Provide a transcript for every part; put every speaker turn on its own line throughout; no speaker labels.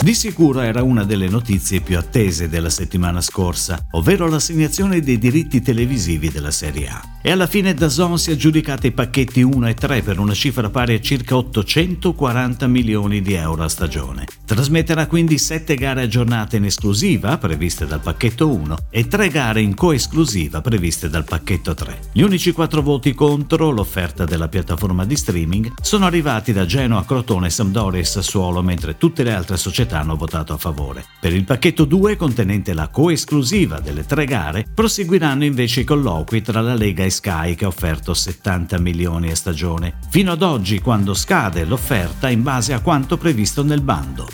Di sicuro era una delle notizie più attese della settimana scorsa, ovvero l'assegnazione dei diritti televisivi della Serie A. E alla fine Dazon si è aggiudicata i pacchetti 1 e 3 per una cifra pari a circa 840 milioni di euro a stagione. Trasmetterà quindi 7 gare aggiornate in esclusiva, previste dal pacchetto 1, e 3 gare in coesclusiva, previste dal pacchetto 3. Gli unici 4 voti contro l'offerta della piattaforma di streaming sono arrivati da Genoa, Crotone, Sampdoria e Sassuolo, mentre tutte le altre società società hanno votato a favore. Per il pacchetto 2, contenente la coesclusiva delle tre gare, proseguiranno invece i colloqui tra la Lega e Sky che ha offerto 70 milioni a stagione, fino ad oggi quando scade l'offerta in base a quanto previsto nel bando.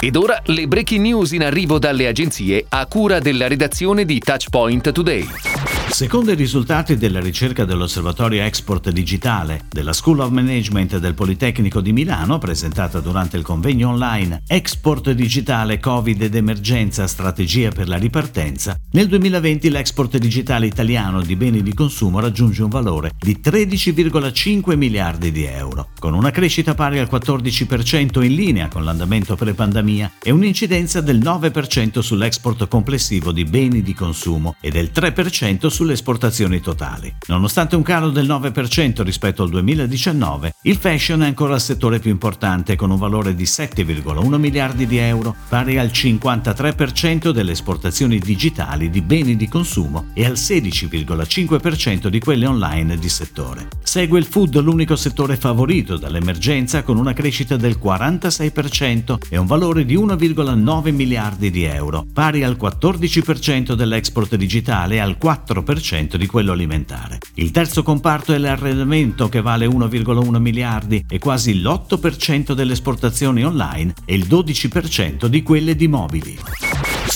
Ed ora le breaking news in arrivo dalle agenzie a cura della redazione di Touchpoint Today.
Secondo i risultati della ricerca dell'Osservatorio Export Digitale della School of Management del Politecnico di Milano, presentata durante il convegno online Export Digitale Covid ed Emergenza Strategia per la ripartenza, nel 2020 l'export digitale italiano di beni di consumo raggiunge un valore di 13,5 miliardi di euro, con una crescita pari al 14% in linea con l'andamento pre-pandemia e un'incidenza del 9% sull'export complessivo di beni di consumo e del 3% sul sulle esportazioni totali. Nonostante un calo del 9% rispetto al 2019, il fashion è ancora il settore più importante con un valore di 7,1 miliardi di euro, pari al 53% delle esportazioni digitali di beni di consumo e al 16,5% di quelle online di settore. Segue il food, l'unico settore favorito dall'emergenza con una crescita del 46% e un valore di 1,9 miliardi di euro, pari al 14% dell'export digitale e al 4% 10% di quello alimentare. Il terzo comparto è l'arredamento che vale 1,1 miliardi e quasi l'8% delle esportazioni online e il 12% di quelle di mobili.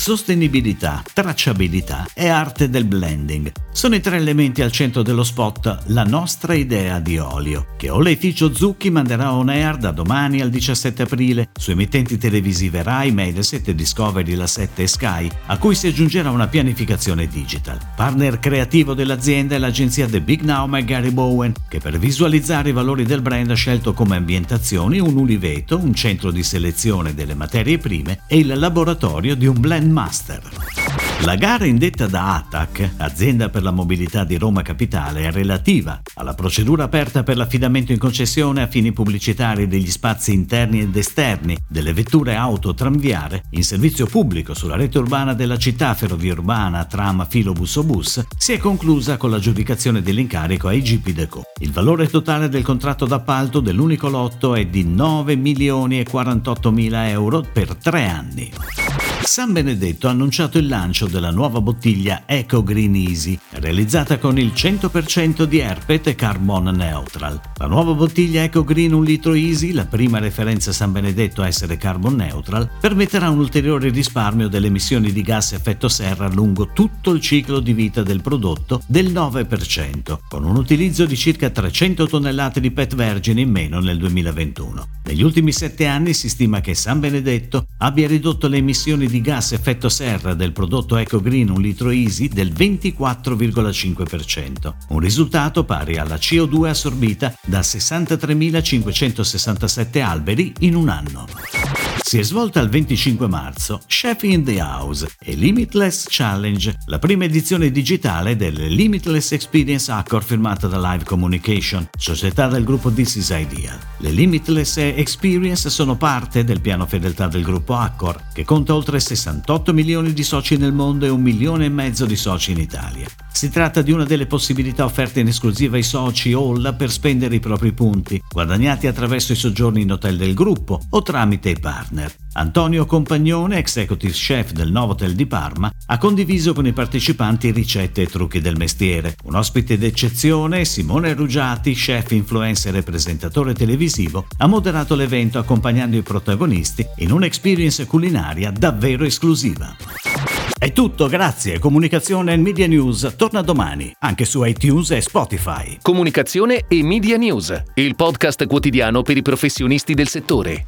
Sostenibilità, tracciabilità e arte del blending sono i tre elementi al centro dello spot La nostra idea di olio, che Oleificio Zucchi manderà on air da domani al 17 aprile su emittenti televisive Rai, Mediaset, Discovery, La 7 e Sky, a cui si aggiungerà una pianificazione digital. Partner creativo dell'azienda è l'agenzia The Big Now Gary Bowen, che per visualizzare i valori del brand ha scelto come ambientazioni un uliveto, un centro di selezione delle materie prime e il laboratorio di un blend Master. La gara indetta da ATAC, azienda per la mobilità di Roma Capitale, è relativa alla procedura aperta per l'affidamento in concessione a fini pubblicitari degli spazi interni ed esterni delle vetture auto tranviare in servizio pubblico sulla rete urbana della città ferrovia urbana, tram, filobus o bus, si è conclusa con l'aggiudicazione dell'incarico ai GP Deco. Il valore totale del contratto d'appalto dell'unico lotto è di 9 milioni e 48 mila euro per tre anni. San Benedetto ha annunciato il lancio della nuova bottiglia Eco Green Easy, realizzata con il 100% di Herpet e Carbon Neutral. La nuova bottiglia Eco Green 1 litro Easy, la prima referenza San Benedetto a essere carbon neutral, permetterà un ulteriore risparmio delle emissioni di gas effetto serra lungo tutto il ciclo di vita del prodotto del 9%, con un utilizzo di circa 300 tonnellate di PET vergine in meno nel 2021. Negli ultimi sette anni si stima che San Benedetto abbia ridotto le emissioni di gas effetto serra del prodotto Eco Green 1 litro Easy del 24,5%, un risultato pari alla CO2 assorbita da 63.567 alberi in un anno si è svolta il 25 marzo Chef in the House e Limitless Challenge, la prima edizione digitale del Limitless Experience Accor firmata da Live Communication, società del gruppo This Is Ideal. Le Limitless Experience sono parte del piano fedeltà del gruppo Accor, che conta oltre 68 milioni di soci nel mondo e un milione e mezzo di soci in Italia. Si tratta di una delle possibilità offerte in esclusiva ai soci All per spendere i propri punti, guadagnati attraverso i soggiorni in hotel del gruppo o tramite i partner. Antonio Compagnone, executive chef del Novotel di Parma, ha condiviso con i partecipanti ricette e trucchi del mestiere. Un ospite d'eccezione, Simone Ruggiati, chef influencer e presentatore televisivo, ha moderato l'evento accompagnando i protagonisti in un'experience culinaria davvero esclusiva. È tutto, grazie. Comunicazione e Media News torna domani, anche su iTunes e Spotify.
Comunicazione e Media News, il podcast quotidiano per i professionisti del settore.